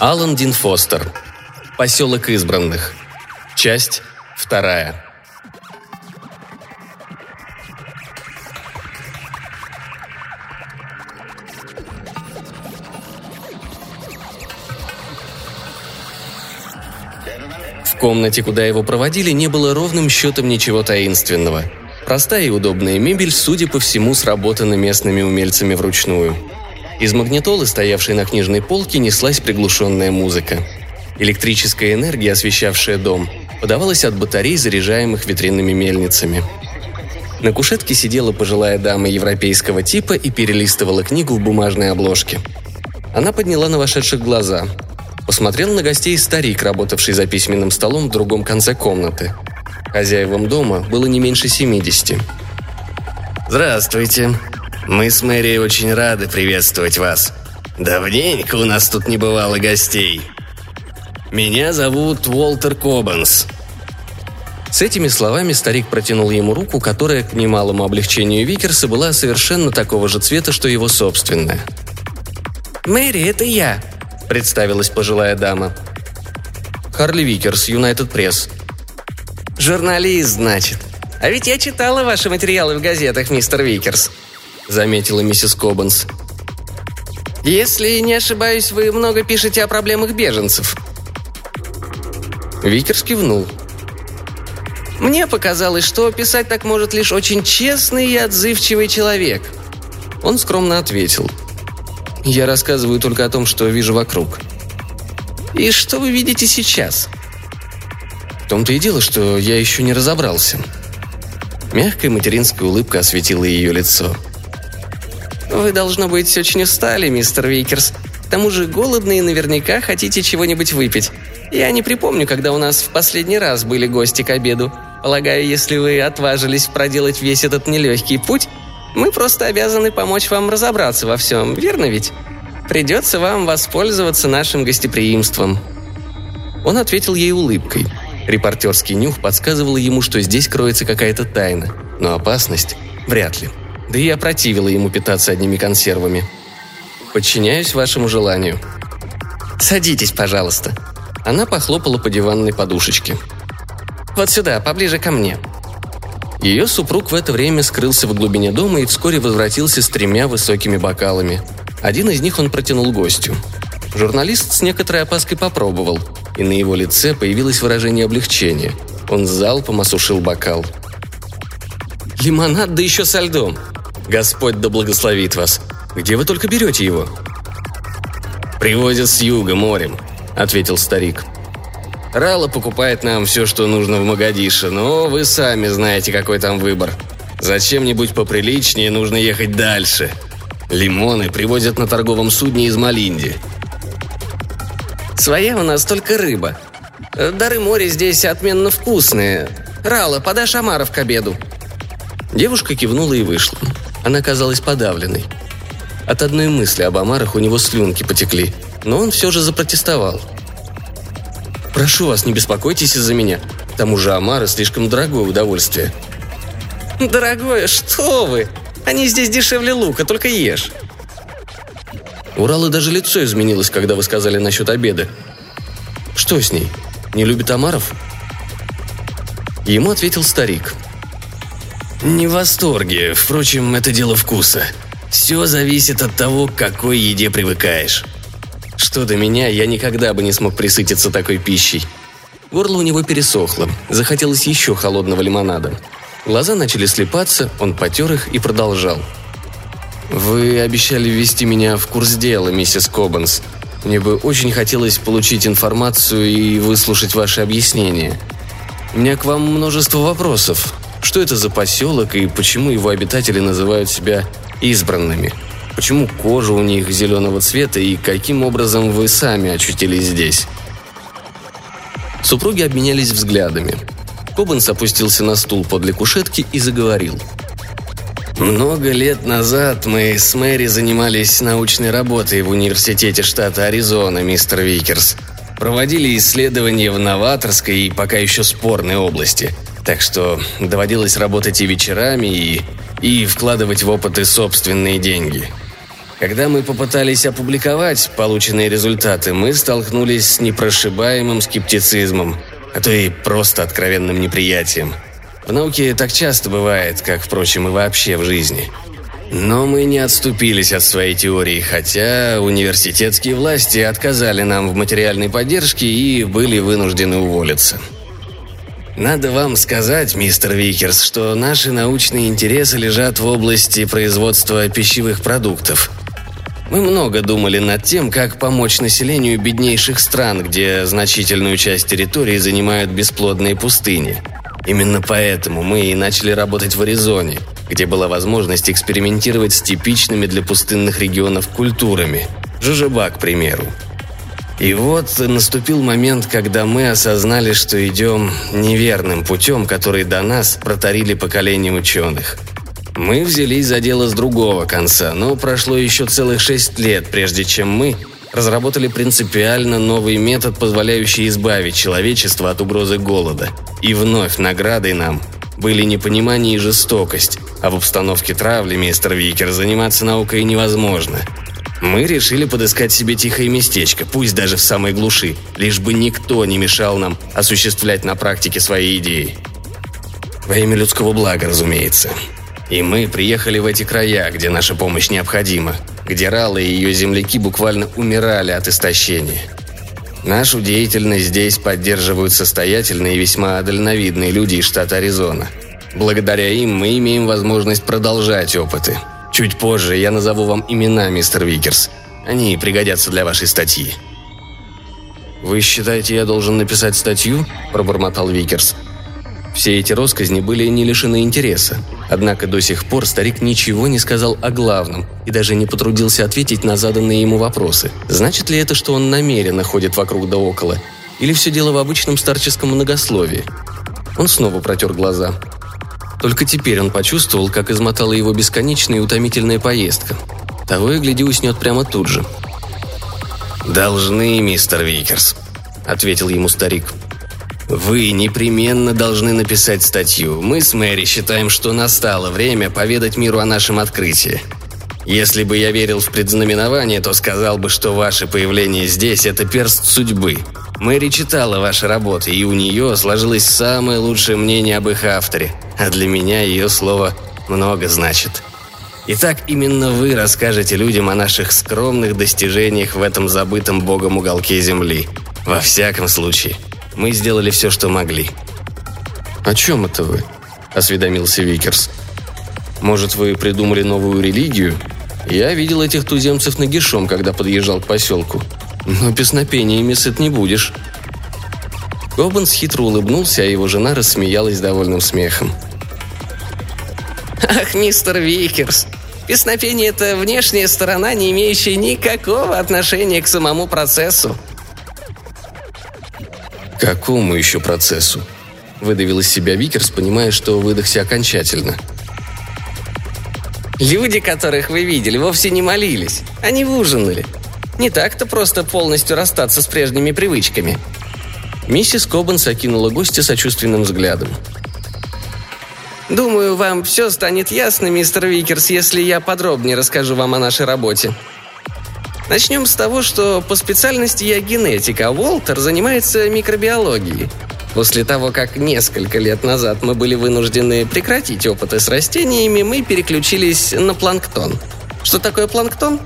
Алан Дин Фостер. Поселок избранных. Часть вторая. В комнате, куда его проводили, не было ровным счетом ничего таинственного. Простая и удобная мебель, судя по всему, сработана местными умельцами вручную. Из магнитолы, стоявшей на книжной полке, неслась приглушенная музыка. Электрическая энергия, освещавшая дом, подавалась от батарей, заряжаемых ветряными мельницами. На кушетке сидела пожилая дама европейского типа и перелистывала книгу в бумажной обложке. Она подняла на вошедших глаза – Посмотрел на гостей старик, работавший за письменным столом в другом конце комнаты. Хозяевам дома было не меньше 70. «Здравствуйте. Мы с Мэри очень рады приветствовать вас. Давненько у нас тут не бывало гостей. Меня зовут Уолтер Кобанс». С этими словами старик протянул ему руку, которая, к немалому облегчению Викерса, была совершенно такого же цвета, что его собственная. «Мэри, это я», представилась пожилая дама. Харли Викерс, Юнайтед Пресс. «Журналист, значит. А ведь я читала ваши материалы в газетах, мистер Викерс», — заметила миссис Кобанс. «Если не ошибаюсь, вы много пишете о проблемах беженцев». Викерс кивнул. «Мне показалось, что писать так может лишь очень честный и отзывчивый человек». Он скромно ответил — я рассказываю только о том, что вижу вокруг. И что вы видите сейчас? В том-то и дело, что я еще не разобрался. Мягкая материнская улыбка осветила ее лицо. Вы, должно быть, очень устали, мистер Викерс. К тому же голодны и наверняка хотите чего-нибудь выпить. Я не припомню, когда у нас в последний раз были гости к обеду. Полагаю, если вы отважились проделать весь этот нелегкий путь, мы просто обязаны помочь вам разобраться во всем, верно ведь? Придется вам воспользоваться нашим гостеприимством». Он ответил ей улыбкой. Репортерский нюх подсказывал ему, что здесь кроется какая-то тайна, но опасность – вряд ли. Да и опротивило ему питаться одними консервами. «Подчиняюсь вашему желанию». «Садитесь, пожалуйста». Она похлопала по диванной подушечке. «Вот сюда, поближе ко мне», ее супруг в это время скрылся в глубине дома и вскоре возвратился с тремя высокими бокалами. Один из них он протянул гостю. Журналист с некоторой опаской попробовал, и на его лице появилось выражение облегчения. Он залпом осушил бокал. «Лимонад, да еще со льдом! Господь да благословит вас! Где вы только берете его?» «Привозят с юга морем», — ответил старик. Рала покупает нам все, что нужно в Магадише, но вы сами знаете, какой там выбор. Зачем-нибудь поприличнее нужно ехать дальше. Лимоны привозят на торговом судне из Малинди. Своя у нас только рыба. Дары моря здесь отменно вкусные. Рала, подашь омаров к обеду?» Девушка кивнула и вышла. Она казалась подавленной. От одной мысли об омарах у него слюнки потекли, но он все же запротестовал – Прошу вас, не беспокойтесь из-за меня. К тому же омары слишком дорогое удовольствие». «Дорогое? Что вы? Они здесь дешевле лука, только ешь». У Ралы даже лицо изменилось, когда вы сказали насчет обеда. Что с ней? Не любит омаров? Ему ответил старик. «Не в восторге. Впрочем, это дело вкуса. Все зависит от того, к какой еде привыкаешь. Что до меня, я никогда бы не смог присытиться такой пищей. Горло у него пересохло, захотелось еще холодного лимонада. Глаза начали слепаться, он потер их и продолжал. «Вы обещали ввести меня в курс дела, миссис Кобанс. Мне бы очень хотелось получить информацию и выслушать ваши объяснения. У меня к вам множество вопросов. Что это за поселок и почему его обитатели называют себя избранными?» Почему кожа у них зеленого цвета и каким образом вы сами очутились здесь?» Супруги обменялись взглядами. Кобанс опустился на стул подле кушетки и заговорил. «Много лет назад мы с Мэри занимались научной работой в университете штата Аризона, мистер Викерс. Проводили исследования в новаторской и пока еще спорной области. Так что доводилось работать и вечерами, и, и вкладывать в опыты собственные деньги – Когда мы попытались опубликовать полученные результаты, мы столкнулись с непрошибаемым скептицизмом, а то и просто откровенным неприятием. В науке так часто бывает, как, впрочем, и вообще в жизни. Но мы не отступились от своей теории, хотя университетские власти отказали нам в материальной поддержке и были вынуждены уволиться. Надо вам сказать, мистер Викерс, что наши научные интересы лежат в области производства пищевых продуктов. Мы много думали над тем, как помочь населению беднейших стран, где значительную часть территории занимают бесплодные пустыни. Именно поэтому мы и начали работать в Аризоне, где была возможность экспериментировать с типичными для пустынных регионов культурами. Жожоба, к примеру. И вот наступил момент, когда мы осознали, что идем неверным путем, который до нас протарили поколения ученых. Мы взялись за дело с другого конца, но прошло еще целых шесть лет, прежде чем мы разработали принципиально новый метод, позволяющий избавить человечество от угрозы голода. И вновь наградой нам были непонимание и жестокость, а в обстановке травли, мистер Викер, заниматься наукой невозможно. Мы решили подыскать себе тихое местечко, пусть даже в самой глуши, лишь бы никто не мешал нам осуществлять на практике свои идеи. Во имя людского блага, разумеется. И мы приехали в эти края, где наша помощь необходима, где Рала и ее земляки буквально умирали от истощения. Нашу деятельность здесь поддерживают состоятельные и весьма дальновидные люди из штата Аризона. Благодаря им мы имеем возможность продолжать опыты – Чуть позже я назову вам имена, мистер Викерс. Они пригодятся для вашей статьи». «Вы считаете, я должен написать статью?» – пробормотал Викерс. Все эти россказни были не лишены интереса. Однако до сих пор старик ничего не сказал о главном и даже не потрудился ответить на заданные ему вопросы. Значит ли это, что он намеренно ходит вокруг да около? Или все дело в обычном старческом многословии? Он снова протер глаза. Только теперь он почувствовал, как измотала его бесконечная и утомительная поездка. Того и гляди уснет прямо тут же. «Должны, мистер Викерс», — ответил ему старик. «Вы непременно должны написать статью. Мы с Мэри считаем, что настало время поведать миру о нашем открытии. Если бы я верил в предзнаменование, то сказал бы, что ваше появление здесь – это перст судьбы. Мэри читала ваши работы, и у нее сложилось самое лучшее мнение об их авторе, а для меня ее слово много значит. Итак, именно вы расскажете людям о наших скромных достижениях в этом забытом богом уголке Земли. Во всяком случае, мы сделали все, что могли». «О чем это вы?» – осведомился Викерс. «Может, вы придумали новую религию?» Я видел этих туземцев нагишом, когда подъезжал к поселку. Но песнопениями сыт не будешь. Кобанс хитро улыбнулся, а его жена рассмеялась довольным смехом. «Ах, мистер Викерс, песнопение – это внешняя сторона, не имеющая никакого отношения к самому процессу». «Какому еще процессу?» – выдавил из себя Викерс, понимая, что выдохся окончательно – Люди, которых вы видели, вовсе не молились. Они ужинали. Не так-то просто полностью расстаться с прежними привычками. Миссис Кобанс окинула гостя сочувственным взглядом. «Думаю, вам все станет ясно, мистер Викерс, если я подробнее расскажу вам о нашей работе. Начнем с того, что по специальности я генетик, а Уолтер занимается микробиологией. После того, как несколько лет назад мы были вынуждены прекратить опыты с растениями, мы переключились на планктон. Что такое планктон?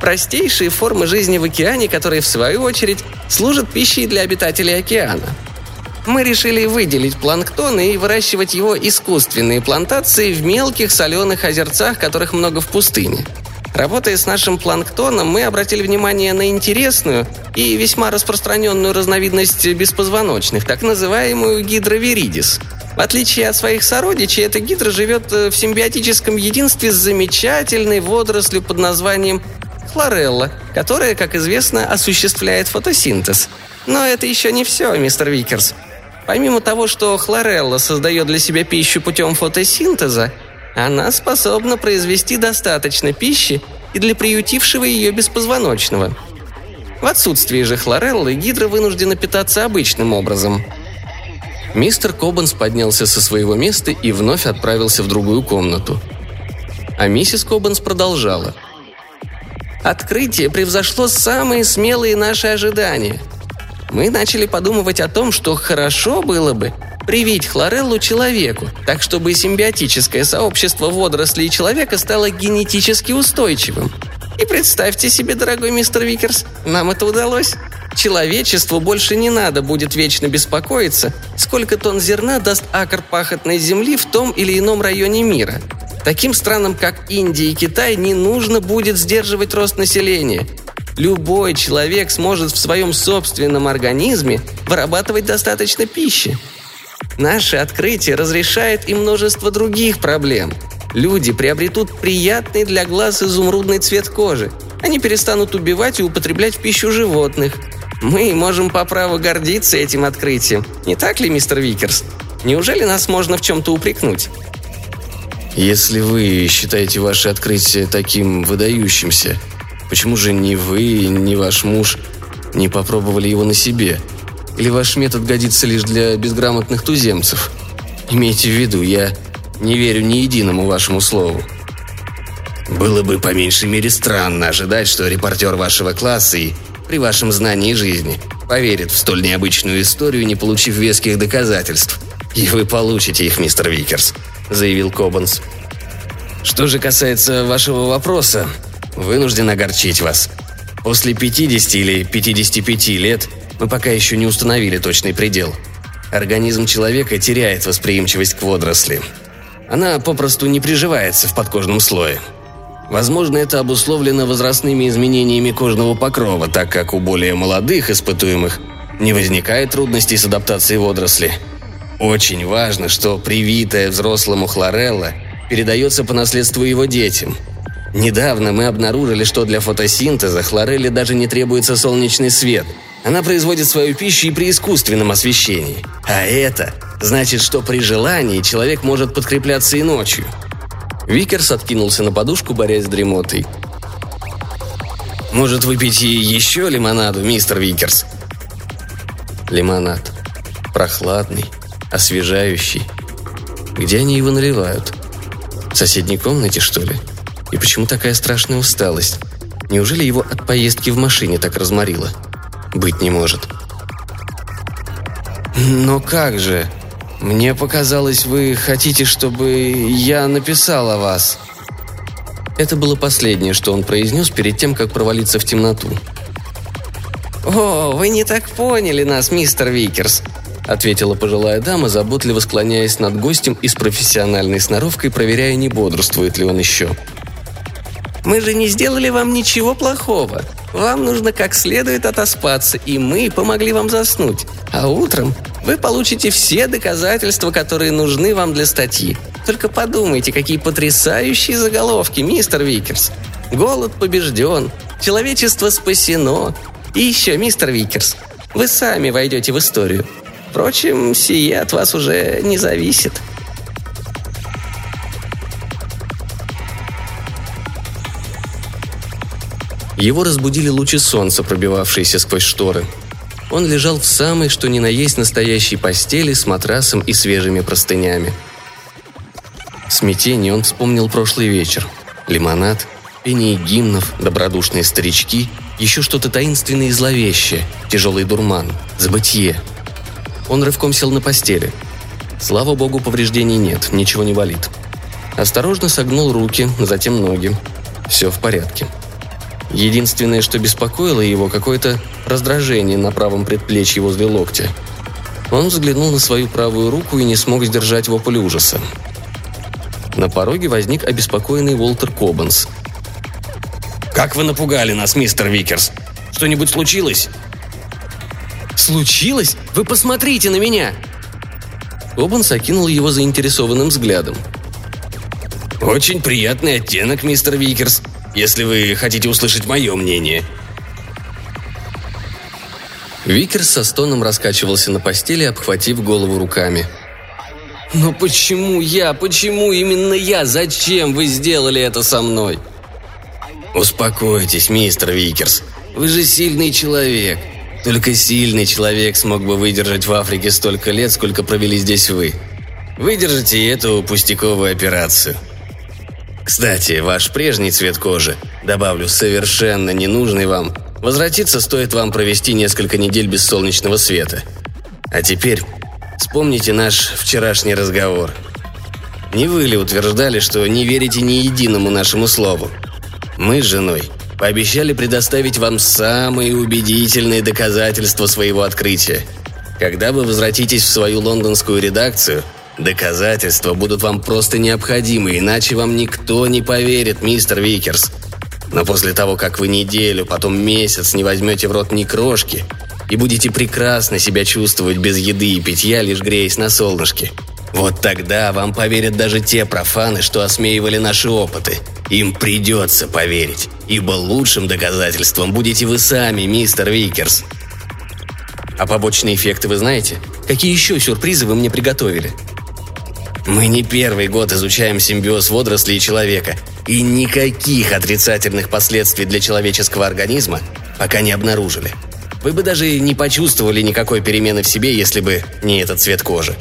Простейшие формы жизни в океане, которые, в свою очередь, служат пищей для обитателей океана. Мы решили выделить планктон и выращивать его искусственные плантации в мелких соленых озерцах, которых много в пустыне – Работая с нашим планктоном, мы обратили внимание на интересную и весьма распространенную разновидность беспозвоночных, так называемую гидроверидис. В отличие от своих сородичей, эта гидра живет э, в симбиотическом единстве с замечательной водорослью под названием хлорелла, которая, как известно, осуществляет фотосинтез. Но это еще не все, мистер Викерс. Помимо того, что хлорелла создает для себя пищу путем фотосинтеза, она способна произвести достаточно пищи и для приютившего ее беспозвоночного. В отсутствие же хлореллы гидра вынуждена питаться обычным образом. Мистер Кобанс поднялся со своего места и вновь отправился в другую комнату. А миссис Кобанс продолжала. Открытие превзошло самые смелые наши ожидания. Мы начали подумывать о том, что хорошо было бы привить хлореллу человеку, так чтобы симбиотическое сообщество водорослей и человека стало генетически устойчивым. И представьте себе, дорогой мистер Викерс, нам это удалось. Человечеству больше не надо будет вечно беспокоиться, сколько тонн зерна даст акр пахотной земли в том или ином районе мира – Таким странам, как Индия и Китай, не нужно будет сдерживать рост населения. Любой человек сможет в своем собственном организме вырабатывать достаточно пищи. Наше открытие разрешает и множество других проблем. Люди приобретут приятный для глаз изумрудный цвет кожи. Они перестанут убивать и употреблять в пищу животных. Мы можем по праву гордиться этим открытием. Не так ли, мистер Викерс? Неужели нас можно в чем-то упрекнуть? Если вы считаете ваше открытие таким выдающимся, почему же ни вы, ни ваш муж не попробовали его на себе? Или ваш метод годится лишь для безграмотных туземцев? Имейте в виду, я не верю ни единому вашему слову. Было бы по меньшей мере странно ожидать, что репортер вашего класса и при вашем знании жизни поверит в столь необычную историю, не получив веских доказательств. И вы получите их, мистер Викерс. – заявил Кобанс. «Что же касается вашего вопроса, вынужден огорчить вас. После 50 или 55 лет мы пока еще не установили точный предел. Организм человека теряет восприимчивость к водоросли. Она попросту не приживается в подкожном слое. Возможно, это обусловлено возрастными изменениями кожного покрова, так как у более молодых испытуемых не возникает трудностей с адаптацией водоросли – очень важно, что привитая взрослому хлорелла передается по наследству его детям. Недавно мы обнаружили, что для фотосинтеза хлорелле даже не требуется солнечный свет. Она производит свою пищу и при искусственном освещении. А это значит, что при желании человек может подкрепляться и ночью. Викерс откинулся на подушку, борясь с дремотой. «Может, выпить еще лимонаду, мистер Викерс?» Лимонад. Прохладный, освежающий. Где они его наливают? В соседней комнате, что ли? И почему такая страшная усталость? Неужели его от поездки в машине так разморило? Быть не может. «Но как же? Мне показалось, вы хотите, чтобы я написал о вас». Это было последнее, что он произнес перед тем, как провалиться в темноту. «О, вы не так поняли нас, мистер Викерс», — ответила пожилая дама, заботливо склоняясь над гостем и с профессиональной сноровкой проверяя, не бодрствует ли он еще. «Мы же не сделали вам ничего плохого. Вам нужно как следует отоспаться, и мы помогли вам заснуть. А утром вы получите все доказательства, которые нужны вам для статьи. Только подумайте, какие потрясающие заголовки, мистер Викерс. Голод побежден, человечество спасено. И еще, мистер Викерс, вы сами войдете в историю. Впрочем, сие от вас уже не зависит. Его разбудили лучи солнца, пробивавшиеся сквозь шторы. Он лежал в самой, что ни на есть настоящей постели с матрасом и свежими простынями. В смятении он вспомнил прошлый вечер. Лимонад, пение гимнов, добродушные старички, еще что-то таинственное и зловещее, тяжелый дурман, забытье – он рывком сел на постели. Слава богу, повреждений нет, ничего не болит. Осторожно согнул руки, затем ноги. Все в порядке. Единственное, что беспокоило его, какое-то раздражение на правом предплечье возле локтя. Он взглянул на свою правую руку и не смог сдержать вопль ужаса. На пороге возник обеспокоенный Уолтер Кобанс. «Как вы напугали нас, мистер Викерс? Что-нибудь случилось?» «Случилось? Вы посмотрите на меня!» Кобанс окинул его заинтересованным взглядом. «Очень приятный оттенок, мистер Викерс, если вы хотите услышать мое мнение». Викерс со стоном раскачивался на постели, обхватив голову руками. «Но почему я? Почему именно я? Зачем вы сделали это со мной?» «Успокойтесь, мистер Викерс. Вы же сильный человек. Только сильный человек смог бы выдержать в Африке столько лет, сколько провели здесь вы. Выдержите эту пустяковую операцию. Кстати, ваш прежний цвет кожи, добавлю, совершенно ненужный вам, возвратится стоит вам провести несколько недель без солнечного света. А теперь вспомните наш вчерашний разговор. Не вы ли утверждали, что не верите ни единому нашему слову? Мы с женой пообещали предоставить вам самые убедительные доказательства своего открытия. Когда вы возвратитесь в свою лондонскую редакцию – Доказательства будут вам просто необходимы, иначе вам никто не поверит, мистер Викерс. Но после того, как вы неделю, потом месяц не возьмете в рот ни крошки и будете прекрасно себя чувствовать без еды и питья, лишь греясь на солнышке, вот тогда вам поверят даже те профаны, что осмеивали наши опыты. Им придется поверить, ибо лучшим доказательством будете вы сами, мистер Викерс. А побочные эффекты вы знаете? Какие еще сюрпризы вы мне приготовили? Мы не первый год изучаем симбиоз водорослей и человека, и никаких отрицательных последствий для человеческого организма пока не обнаружили. Вы бы даже не почувствовали никакой перемены в себе, если бы не этот цвет кожи.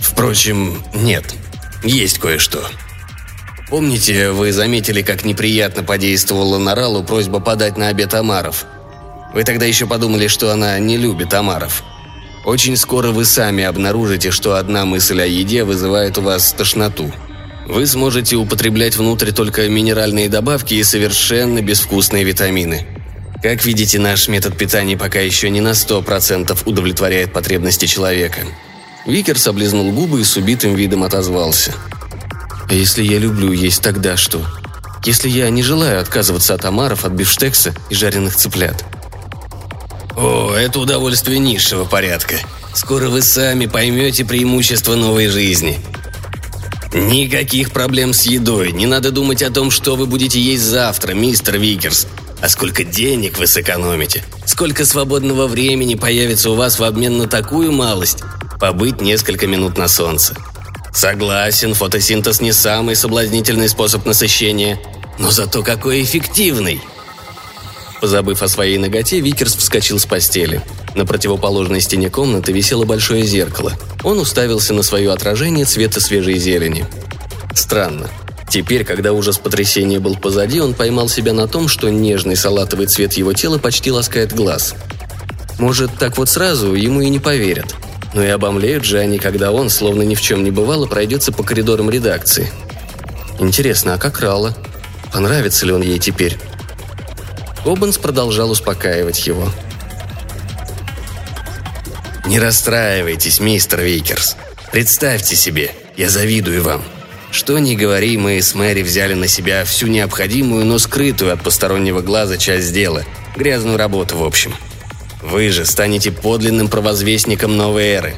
Впрочем, нет, есть кое-что. Помните, вы заметили, как неприятно подействовала на Ралу просьба подать на обед омаров? Вы тогда еще подумали, что она не любит омаров – очень скоро вы сами обнаружите, что одна мысль о еде вызывает у вас тошноту. Вы сможете употреблять внутрь только минеральные добавки и совершенно безвкусные витамины. Как видите, наш метод питания пока еще не на 100% удовлетворяет потребности человека. Викер облизнул губы и с убитым видом отозвался. «А если я люблю есть, тогда что? Если я не желаю отказываться от омаров, от бифштекса и жареных цыплят?» О, это удовольствие низшего порядка. Скоро вы сами поймете преимущество новой жизни. Никаких проблем с едой. Не надо думать о том, что вы будете есть завтра, мистер Викерс. А сколько денег вы сэкономите? Сколько свободного времени появится у вас в обмен на такую малость? Побыть несколько минут на солнце. Согласен, фотосинтез не самый соблазнительный способ насыщения, но зато какой эффективный – Позабыв о своей наготе, Викерс вскочил с постели. На противоположной стене комнаты висело большое зеркало. Он уставился на свое отражение цвета свежей зелени. Странно. Теперь, когда ужас потрясения был позади, он поймал себя на том, что нежный салатовый цвет его тела почти ласкает глаз. Может, так вот сразу ему и не поверят. Но и обомлеют же они, когда он, словно ни в чем не бывало, пройдется по коридорам редакции. Интересно, а как Рала? Понравится ли он ей теперь? Обанс продолжал успокаивать его. «Не расстраивайтесь, мистер Викерс. Представьте себе, я завидую вам. Что ни говори, мы с Мэри взяли на себя всю необходимую, но скрытую от постороннего глаза часть дела. Грязную работу, в общем. Вы же станете подлинным провозвестником новой эры.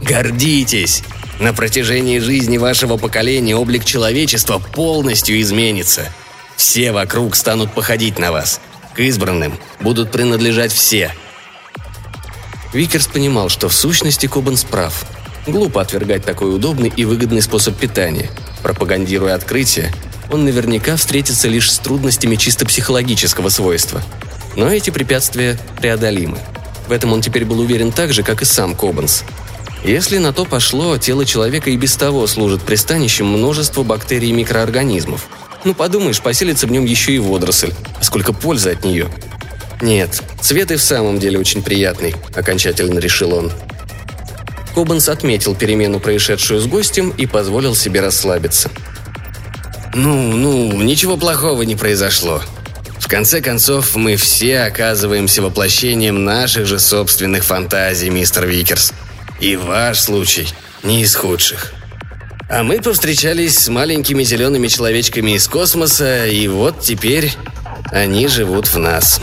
Гордитесь! На протяжении жизни вашего поколения облик человечества полностью изменится. Все вокруг станут походить на вас – к избранным будут принадлежать все. Викерс понимал, что в сущности Кобан прав. Глупо отвергать такой удобный и выгодный способ питания. Пропагандируя открытие, он наверняка встретится лишь с трудностями чисто психологического свойства. Но эти препятствия преодолимы. В этом он теперь был уверен так же, как и сам Кобанс. Если на то пошло, тело человека и без того служит пристанищем множества бактерий и микроорганизмов – ну, подумаешь, поселится в нем еще и водоросль. А сколько пользы от нее. Нет, цвет и в самом деле очень приятный, окончательно решил он. Кобанс отметил перемену, происшедшую с гостем, и позволил себе расслабиться. «Ну, ну, ничего плохого не произошло. В конце концов, мы все оказываемся воплощением наших же собственных фантазий, мистер Викерс. И ваш случай не из худших. А мы повстречались с маленькими зелеными человечками из космоса, и вот теперь они живут в нас.